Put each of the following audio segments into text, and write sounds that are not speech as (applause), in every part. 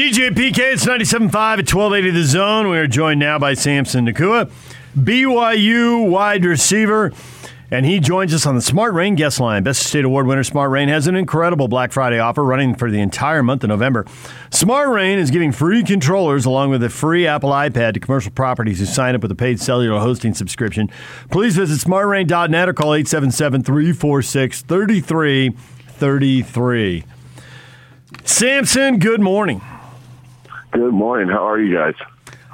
DJ PK, it's 97.5 at 1280 The Zone. We are joined now by Samson Nacua, BYU wide receiver. And he joins us on the Smart Rain guest line. Best State Award winner Smart Rain has an incredible Black Friday offer running for the entire month of November. Smart Rain is giving free controllers along with a free Apple iPad to commercial properties who sign up with a paid cellular hosting subscription. Please visit smartrain.net or call 877 346 3333. Samson, good morning. Good morning. How are you guys?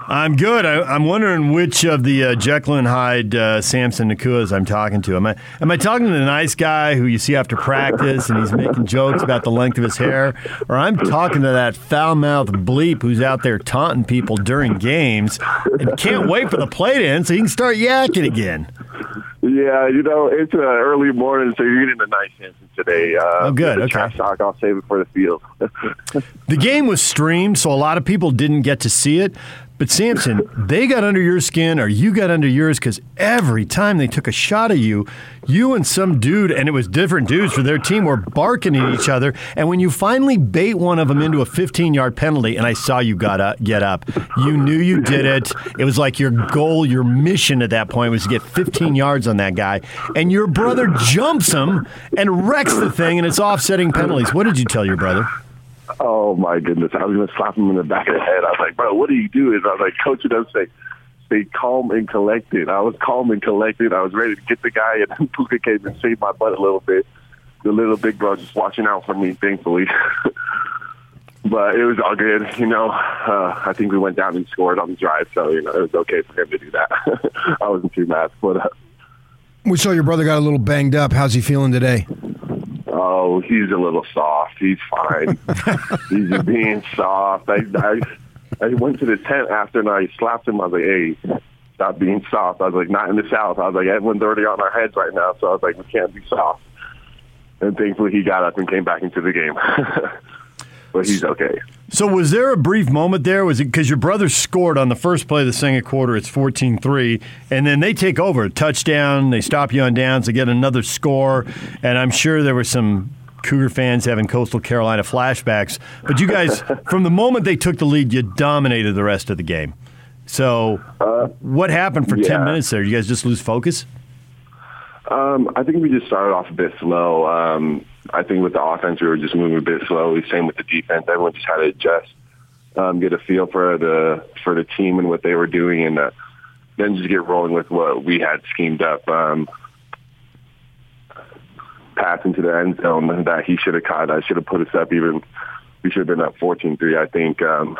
I'm good. I, am wondering which of the uh, Jekyll and Hyde uh, Samson Nacuas I'm talking to. Am I am I talking to the nice guy who you see after practice and he's making jokes about the length of his hair, or I'm talking to that foul mouthed bleep who's out there taunting people during games and can't wait for the play to end so he can start yakking again. Yeah, you know it's uh, early morning, so you're getting a nice Samson today. Uh, oh, good. Okay. Trash talk. I'll save it for the field. (laughs) the game was streamed, so a lot of people didn't get to see it. But Samson, they got under your skin or you got under yours because every time they took a shot at you, you and some dude, and it was different dudes for their team, were barking at each other. And when you finally bait one of them into a 15 yard penalty, and I saw you got up, get up, you knew you did it. It was like your goal, your mission at that point was to get 15 yards on that guy. And your brother jumps him and wrecks the thing, and it's offsetting penalties. What did you tell your brother? Oh my goodness! I was gonna slap him in the back of the head. I was like, "Bro, what are you doing?" I was like, "Coach, it doesn't say stay calm and collected." I was calm and collected. I was ready to get the guy, and then Puka came and saved my butt a little bit. The little big bro just watching out for me, thankfully. (laughs) but it was all good. You know, uh, I think we went down and scored on the drive, so you know it was okay for him to do that. (laughs) I wasn't too mad. But uh, we saw your brother got a little banged up. How's he feeling today? Oh, he's a little soft. He's fine. (laughs) he's just being soft. I, I I went to the tent after and I slapped him. I was like, hey, stop being soft. I was like, not in the South. I was like, everyone's already on our heads right now. So I was like, we can't be soft. And thankfully he got up and came back into the game. (laughs) but he's okay. So was there a brief moment there? Was it because your brother scored on the first play of the second quarter? It's 14-3, and then they take over, touchdown. They stop you on downs. They get another score, and I'm sure there were some Cougar fans having Coastal Carolina flashbacks. But you guys, (laughs) from the moment they took the lead, you dominated the rest of the game. So, uh, what happened for yeah. 10 minutes there? You guys just lose focus? Um, I think we just started off a bit slow. Um, I think with the offense, we were just moving a bit slowly. Same with the defense. Everyone just had to adjust, um, get a feel for the for the team and what they were doing, and uh, then just get rolling with what we had schemed up. Um, pass into the end zone that he should have caught. I should have put us up even. We should have been up 14-3, I think. Um,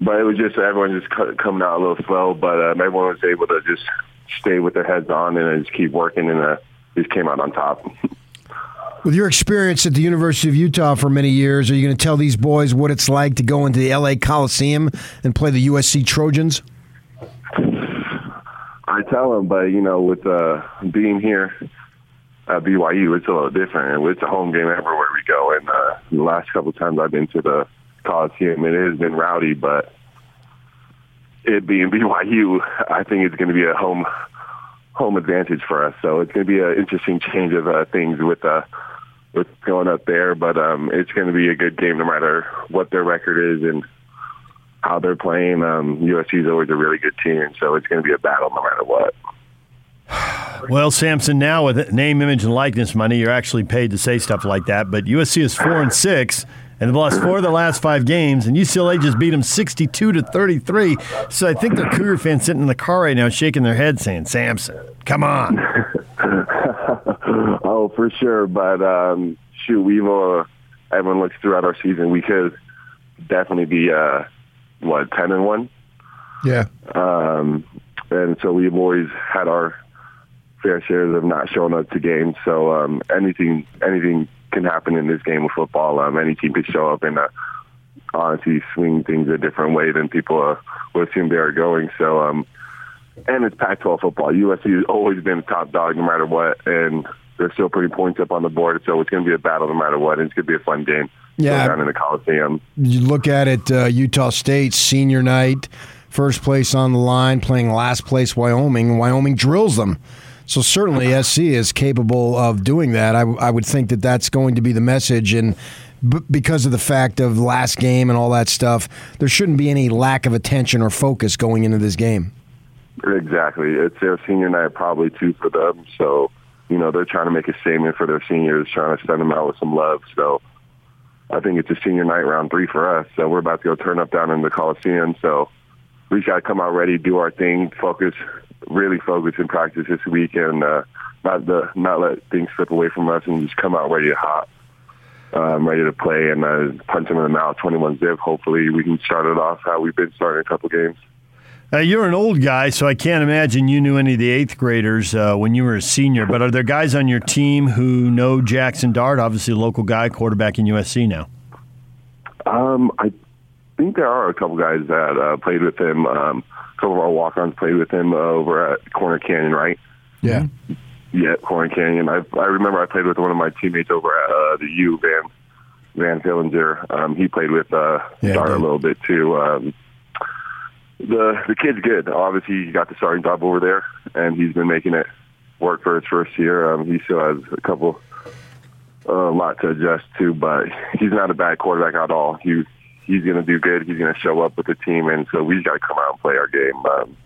but it was just everyone just coming out a little slow. But um, everyone was able to just stay with their heads on and just keep working, and uh, just came out on top. With your experience at the University of Utah for many years, are you going to tell these boys what it's like to go into the LA Coliseum and play the USC Trojans? I tell them, but you know, with uh, being here at BYU, it's a little different. It's a home game everywhere we go, and uh, the last couple of times I've been to the Coliseum, it has been rowdy, but it being (laughs) BYU, I think it's going to be a home home advantage for us. So it's going to be an interesting change of uh, things with uh, with going up there, but um, it's going to be a good game no matter what their record is and how they're playing. Um, USC is always a really good team, so it's going to be a battle no matter what. (sighs) Well, Samson, now with name, image, and likeness money, you're actually paid to say stuff like that. But USC is four and six, and they've lost four of the last five games, and UCLA just beat them 62 to 33. So I think the Cougar fans sitting in the car right now shaking their heads saying, Samson, come on. (laughs) oh, for sure. But um, shoot, we've uh, everyone looks throughout our season. We could definitely be uh, what ten and one. Yeah. Um, and so we've always had our fair shares of not showing up to games. So um, anything anything can happen in this game of football. Um, any team could show up and uh, honestly swing things a different way than people uh, would assume they are going. So um, and it's Pac-12 football. USC has always been a top dog no matter what, and they're still putting points up on the board. So it's going to be a battle no matter what. And it's going to be a fun game. Yeah, down in the Coliseum. You look at it, uh, Utah State senior night, first place on the line, playing last place Wyoming, Wyoming drills them. So certainly SC is capable of doing that. I, I would think that that's going to be the message and b- because of the fact of last game and all that stuff, there shouldn't be any lack of attention or focus going into this game. Exactly. It's their senior night probably too for them. So, you know, they're trying to make a statement for their seniors, trying to send them out with some love. So I think it's a senior night round three for us. So we're about to go turn up down in the Coliseum. So we got to come out ready, do our thing, focus, really focus in practice this week and uh, not the, not let things slip away from us and just come out ready to hot. Um, ready to play and uh, punch them in the mouth, 21 zip. Hopefully we can start it off how we've been starting a couple games. Uh, you're an old guy, so I can't imagine you knew any of the eighth graders uh, when you were a senior. But are there guys on your team who know Jackson Dart? Obviously, a local guy, quarterback in USC now. Um, I think there are a couple guys that uh, played with him. Um, couple of our walk-ons played with him uh, over at Corner Canyon, right? Yeah. Yeah, Corner Canyon. I I remember I played with one of my teammates over at uh, the U, Van Van Fillinger. Um, he played with uh, Yeah, he a little bit too. Um, the the kid's good. Obviously, he got the starting job over there, and he's been making it work for his first year. Um, he still has a couple, uh, a lot to adjust to, but (laughs) he's not a bad quarterback at all. He he's going to do good. He's going to show up with the team, and so we just got to come out and play our game. Um,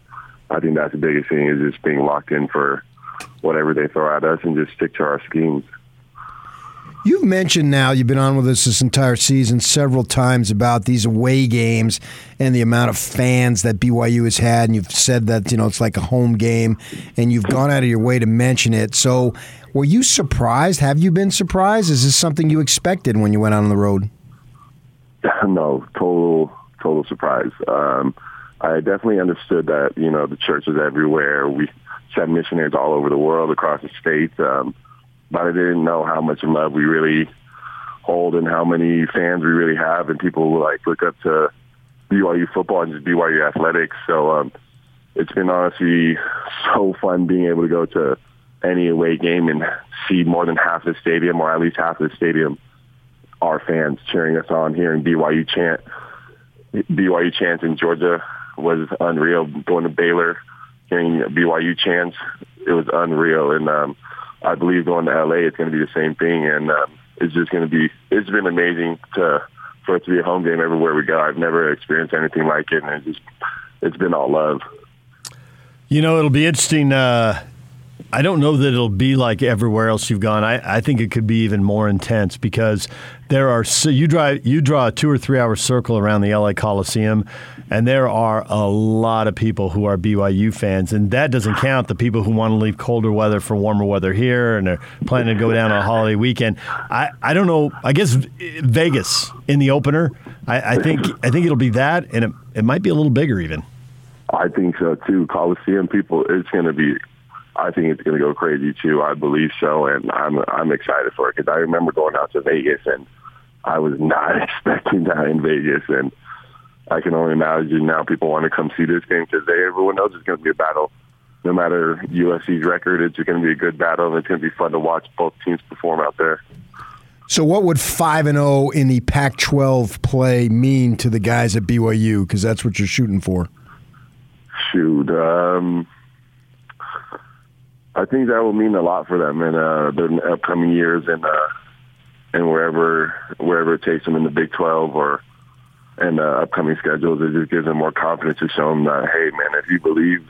I think that's the biggest thing is just being locked in for whatever they throw at us and just stick to our schemes. You've mentioned now, you've been on with us this entire season several times about these away games and the amount of fans that BYU has had. And you've said that, you know, it's like a home game and you've gone out of your way to mention it. So were you surprised? Have you been surprised? Is this something you expected when you went out on the road? (laughs) no, total, total surprise. Um, I definitely understood that, you know, the church is everywhere. We send missionaries all over the world, across the states. Um, but I didn't know how much love we really hold and how many fans we really have. And people like look up to BYU football and just BYU athletics. So, um, it's been honestly so fun being able to go to any away game and see more than half the stadium or at least half of the stadium our fans cheering us on, hearing BYU chant. BYU chants in Georgia was unreal. Going to Baylor, hearing BYU chants, it was unreal. And um, I believe going to LA, it's going to be the same thing. And um, it's just going to be. It's been amazing to for it to be a home game everywhere we go. I've never experienced anything like it, and it's just it's been all love. You know, it'll be interesting. Uh, I don't know that it'll be like everywhere else you've gone. I, I think it could be even more intense because there are so you drive you draw a two or three hour circle around the LA Coliseum, and there are a lot of people who are BYU fans, and that doesn't count the people who want to leave colder weather for warmer weather here, and they're planning to go down on a holiday weekend. I, I don't know. I guess Vegas in the opener. I, I think I think it'll be that, and it, it might be a little bigger even. I think so too. Coliseum people, it's going to be. I think it's going to go crazy too. I believe so, and I'm I'm excited for it because I remember going out to Vegas and I was not (laughs) expecting that in Vegas, and I can only imagine now people want to come see this game because they everyone knows it's going to be a battle. No matter USC's record, it's going to be a good battle, and it's going to be fun to watch both teams perform out there. So what would 5 and 0 in the Pac-12 play mean to the guys at BYU because that's what you're shooting for? Shoot, um, I think that will mean a lot for them in uh, the upcoming years and uh, and wherever wherever it takes them in the Big Twelve or and uh, upcoming schedules. It just gives them more confidence to show them that hey, man, if you believe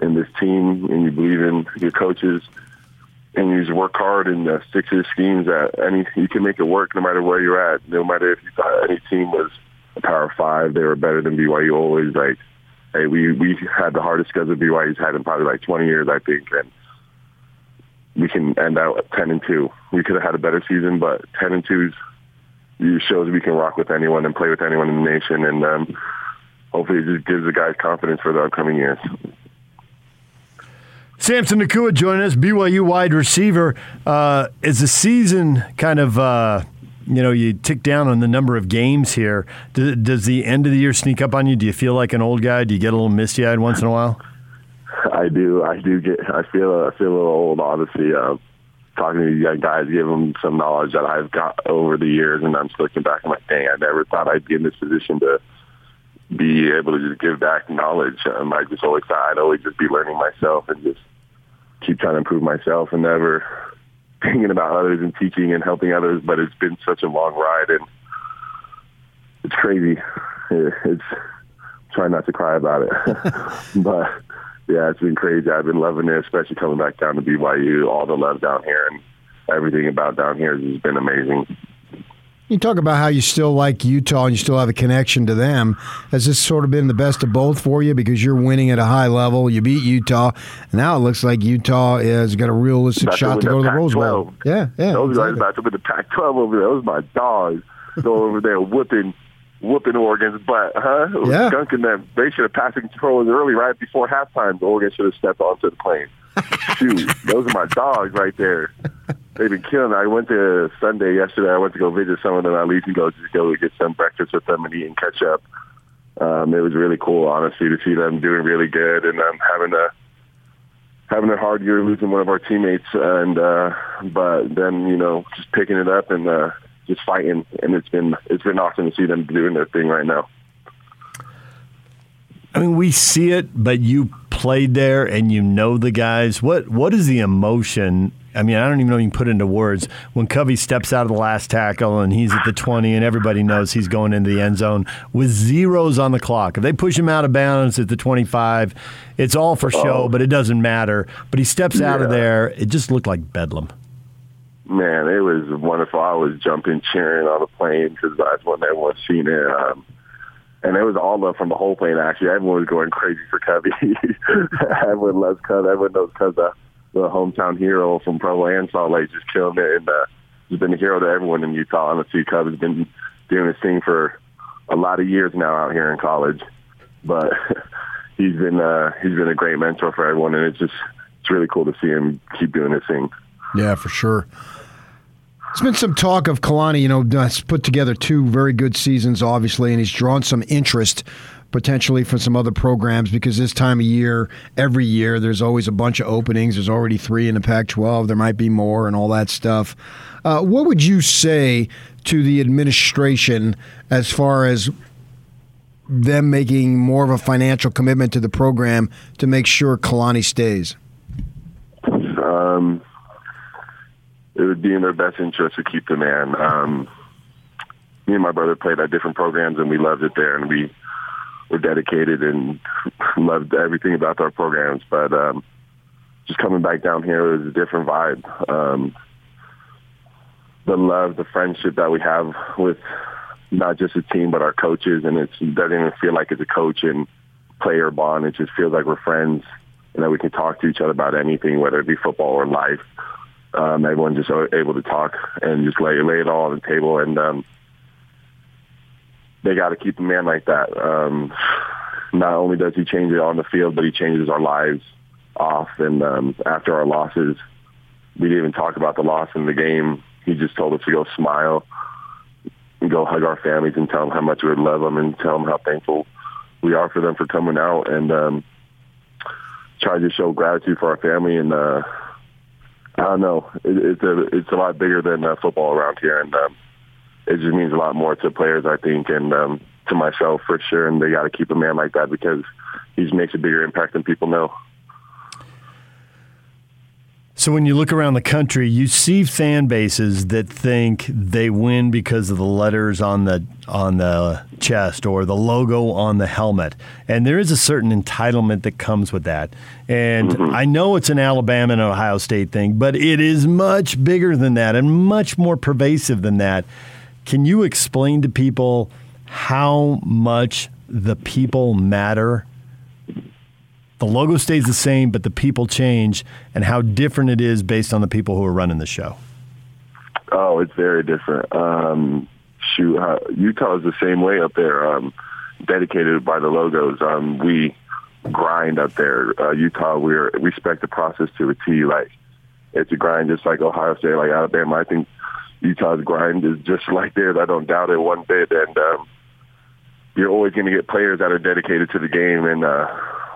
in this team and you believe in your coaches and you just work hard and uh, stick to the schemes, that any you can make it work no matter where you're at. No matter if you thought any team was a Power Five, they were better than BYU. Always like, hey, we we had the hardest schedule BYU's had in probably like 20 years, I think, and we can end out at 10 and two. We could have had a better season, but 10 and two shows we can rock with anyone and play with anyone in the nation, and um, hopefully it just gives the guys confidence for the upcoming years. Samson Nacua joining us, BYU wide receiver. Uh, as the season kind of, uh, you know, you tick down on the number of games here, does the end of the year sneak up on you? Do you feel like an old guy? Do you get a little misty eyed once in a while? (laughs) I do. I do get. I feel. I feel a little old, honestly. Uh, talking to you guys, give them some knowledge that I've got over the years, and I'm just looking back. I'm like, dang, I never thought I'd be in this position to be able to just give back knowledge. Um, I just always thought I'd always just be learning myself and just keep trying to improve myself and never, (laughs) thinking about others and teaching and helping others. But it's been such a long ride, and it's crazy. It's trying not to cry about it, (laughs) but yeah, it's been crazy. I've been loving it, especially coming back down to BYU. All the love down here and everything about down here has been amazing. You talk about how you still like Utah and you still have a connection to them. Has this sort of been the best of both for you because you're winning at a high level? You beat Utah, and now it looks like Utah has got a realistic shot to, to go to the Rose Bowl. Yeah, yeah. Those exactly. guys about to win the Pac-12 over there. Those my dogs. Go over there whooping, whooping Oregon's butt, huh? Yeah. Skunking them. They should have passed the controls early, right before halftime. The Oregon should have stepped onto the plane. (laughs) Shoot, those are my dogs right there they've been killing. It. I went to Sunday yesterday. I went to go visit some of them at least and go just go get some breakfast with them and eat and catch up. Um, it was really cool, honestly, to see them doing really good and um, having a having a hard year losing one of our teammates, and uh, but then you know just picking it up and uh, just fighting, and it's been it's been awesome to see them doing their thing right now. I mean, we see it, but you played there and you know the guys. What what is the emotion I mean, I don't even know if you can put into words. When Covey steps out of the last tackle and he's at the 20 and everybody knows he's going into the end zone with zeros on the clock. If they push him out of bounds at the 25, it's all for show, oh. but it doesn't matter. But he steps yeah. out of there. It just looked like bedlam. Man, it was wonderful. I was jumping, cheering on the plane because that's when everyone's seen it. Um, and it was all love from the whole plane, actually. Everyone was going crazy for Covey. (laughs) everyone loves Covey. Everyone knows Covey the hometown hero from Provo and Salt Lake, just killing it. And uh, he's been a hero to everyone in Utah. And the Sea Cub has been doing his thing for a lot of years now out here in college. But (laughs) he's been uh, he's been a great mentor for everyone, and it's just it's really cool to see him keep doing his thing. Yeah, for sure. There's been some talk of Kalani, you know, that's put together two very good seasons, obviously, and he's drawn some interest potentially for some other programs because this time of year, every year, there's always a bunch of openings. There's already three in the Pac 12. There might be more and all that stuff. Uh, what would you say to the administration as far as them making more of a financial commitment to the program to make sure Kalani stays? Um, it would be in their best interest to keep the man. Um, me and my brother played at different programs, and we loved it there, and we were dedicated and (laughs) loved everything about our programs. But um, just coming back down here is a different vibe. Um, the love, the friendship that we have with not just the team but our coaches, and it doesn't even feel like it's a coach and player bond. It just feels like we're friends and that we can talk to each other about anything, whether it be football or life. Um, everyone just able to talk and just lay lay it all on the table and. Um, they got to keep a man like that. Um, not only does he change it on the field, but he changes our lives off. And um, after our losses, we didn't even talk about the loss in the game. He just told us to go smile and go hug our families and tell them how much we love them and tell them how thankful we are for them for coming out and um, try to show gratitude for our family. And uh, I don't know, it, it's a it's a lot bigger than uh, football around here, and um, it just means a lot more to players, I think, and um, to myself for sure. And they got to keep a man like that because he makes a bigger impact than people know. So when you look around the country, you see fan bases that think they win because of the letters on the on the chest or the logo on the helmet, and there is a certain entitlement that comes with that. And mm-hmm. I know it's an Alabama and Ohio State thing, but it is much bigger than that and much more pervasive than that. Can you explain to people how much the people matter? The logo stays the same, but the people change, and how different it is based on the people who are running the show. Oh, it's very different. Um, shoot, uh, Utah is the same way up there. Um, dedicated by the logos. Um, we grind up there. Uh, Utah, we respect the process to a T. Like it's a grind, just like Ohio State, like Alabama. I think Utah's grind is just like theirs. I don't doubt it one bit. And um, you're always going to get players that are dedicated to the game and uh,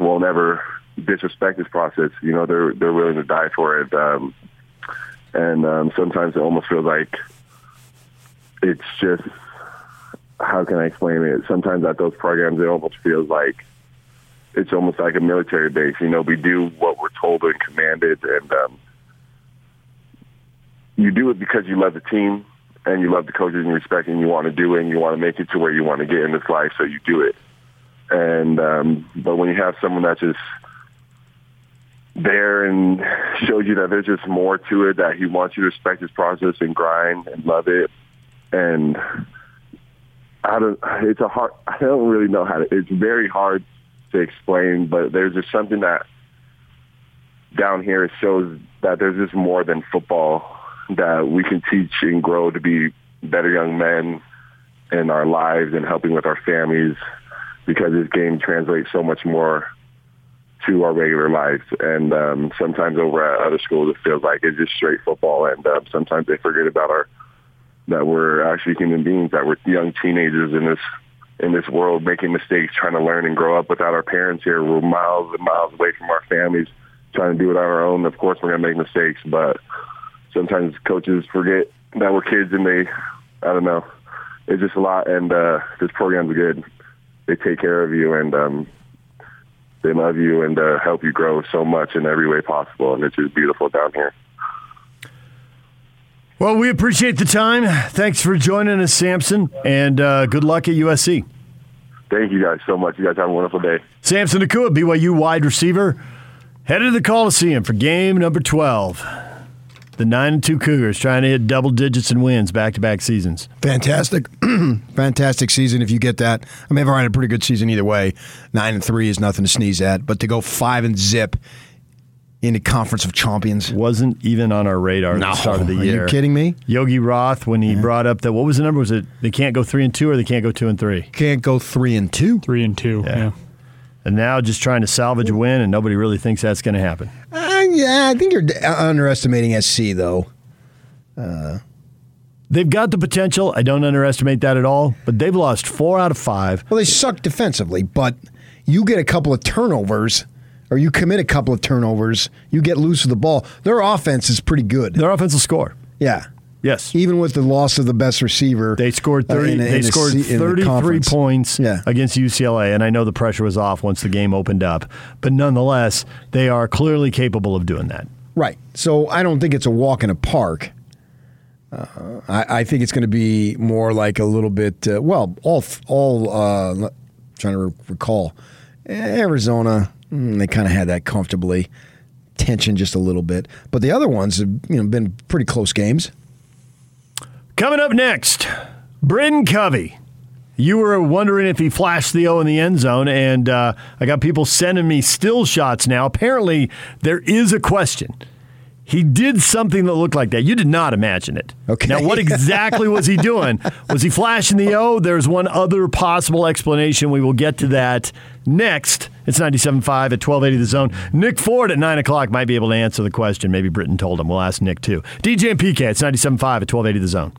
will never disrespect this process. You know, they're they're willing to die for it. Um, and um, sometimes it almost feels like it's just how can I explain it? Sometimes at those programs, it almost feels like it's almost like a military base. You know, we do what we're told and commanded, and um, you do it because you love the team and you love the coaches and you respect and you want to do it and you want to make it to where you want to get in this life, so you do it. And um, but when you have someone that's just there and shows you that there's just more to it, that he wants you to respect his process and grind and love it, and I don't. It's a hard. I don't really know how to. It's very hard to explain, but there's just something that down here shows that there's just more than football that we can teach and grow to be better young men in our lives and helping with our families because this game translates so much more to our regular lives. And um, sometimes over at other schools, it feels like it's just straight football, and uh, sometimes they forget about our that we're actually human beings, that we're young teenagers in this in this world making mistakes, trying to learn and grow up without our parents here. We're miles and miles away from our families, trying to do it on our own. Of course, we're going to make mistakes, but sometimes coaches forget that we're kids and they, I don't know, it's just a lot. And uh, this program's good. They take care of you and um, they love you and uh, help you grow so much in every way possible. And it's just beautiful down here. Well, we appreciate the time. Thanks for joining us, Samson, and uh, good luck at USC. Thank you guys so much. You guys have a wonderful day. Samson Nacua, BYU wide receiver, headed to the Coliseum for game number 12. The 9 and 2 Cougars trying to hit double digits and wins back to back seasons. Fantastic. (clears throat) Fantastic season if you get that. I mean, I've had a pretty good season either way. 9 and 3 is nothing to sneeze at, but to go 5 and zip into the Conference of Champions. Wasn't even on our radar no, at the start of the are year. Are you kidding me? Yogi Roth, when he yeah. brought up that, what was the number? Was it they can't go three and two or they can't go two and three? Can't go three and two. Three and two, yeah. yeah. And now just trying to salvage a win, and nobody really thinks that's going to happen. Uh, yeah, I think you're underestimating SC, though. Uh, They've got the potential. I don't underestimate that at all, but they've lost four out of five. Well, they suck defensively, but you get a couple of turnovers or you commit a couple of turnovers, you get loose of the ball. Their offense is pretty good. Their offense will score. Yeah. Yes. Even with the loss of the best receiver, they scored thirty. Uh, in, they in scored the, thirty-three points yeah. against UCLA, and I know the pressure was off once the game opened up, but nonetheless, they are clearly capable of doing that. Right. So I don't think it's a walk in a park. Uh, I, I, think it's going to be more like a little bit. Uh, well, all all uh, trying to re- recall Arizona Mm, they kind of had that comfortably. Tension just a little bit, but the other ones have you know been pretty close games. Coming up next, Britain Covey. You were wondering if he flashed the O in the end zone, and uh, I got people sending me still shots now. Apparently, there is a question he did something that looked like that. You did not imagine it. Okay. Now, what exactly was he doing? Was he flashing the O? There's one other possible explanation. We will get to that next. It's 97.5 at 1280 The Zone. Nick Ford at 9 o'clock might be able to answer the question. Maybe Britain told him. We'll ask Nick, too. DJ and PK, it's 97.5 at 1280 The Zone.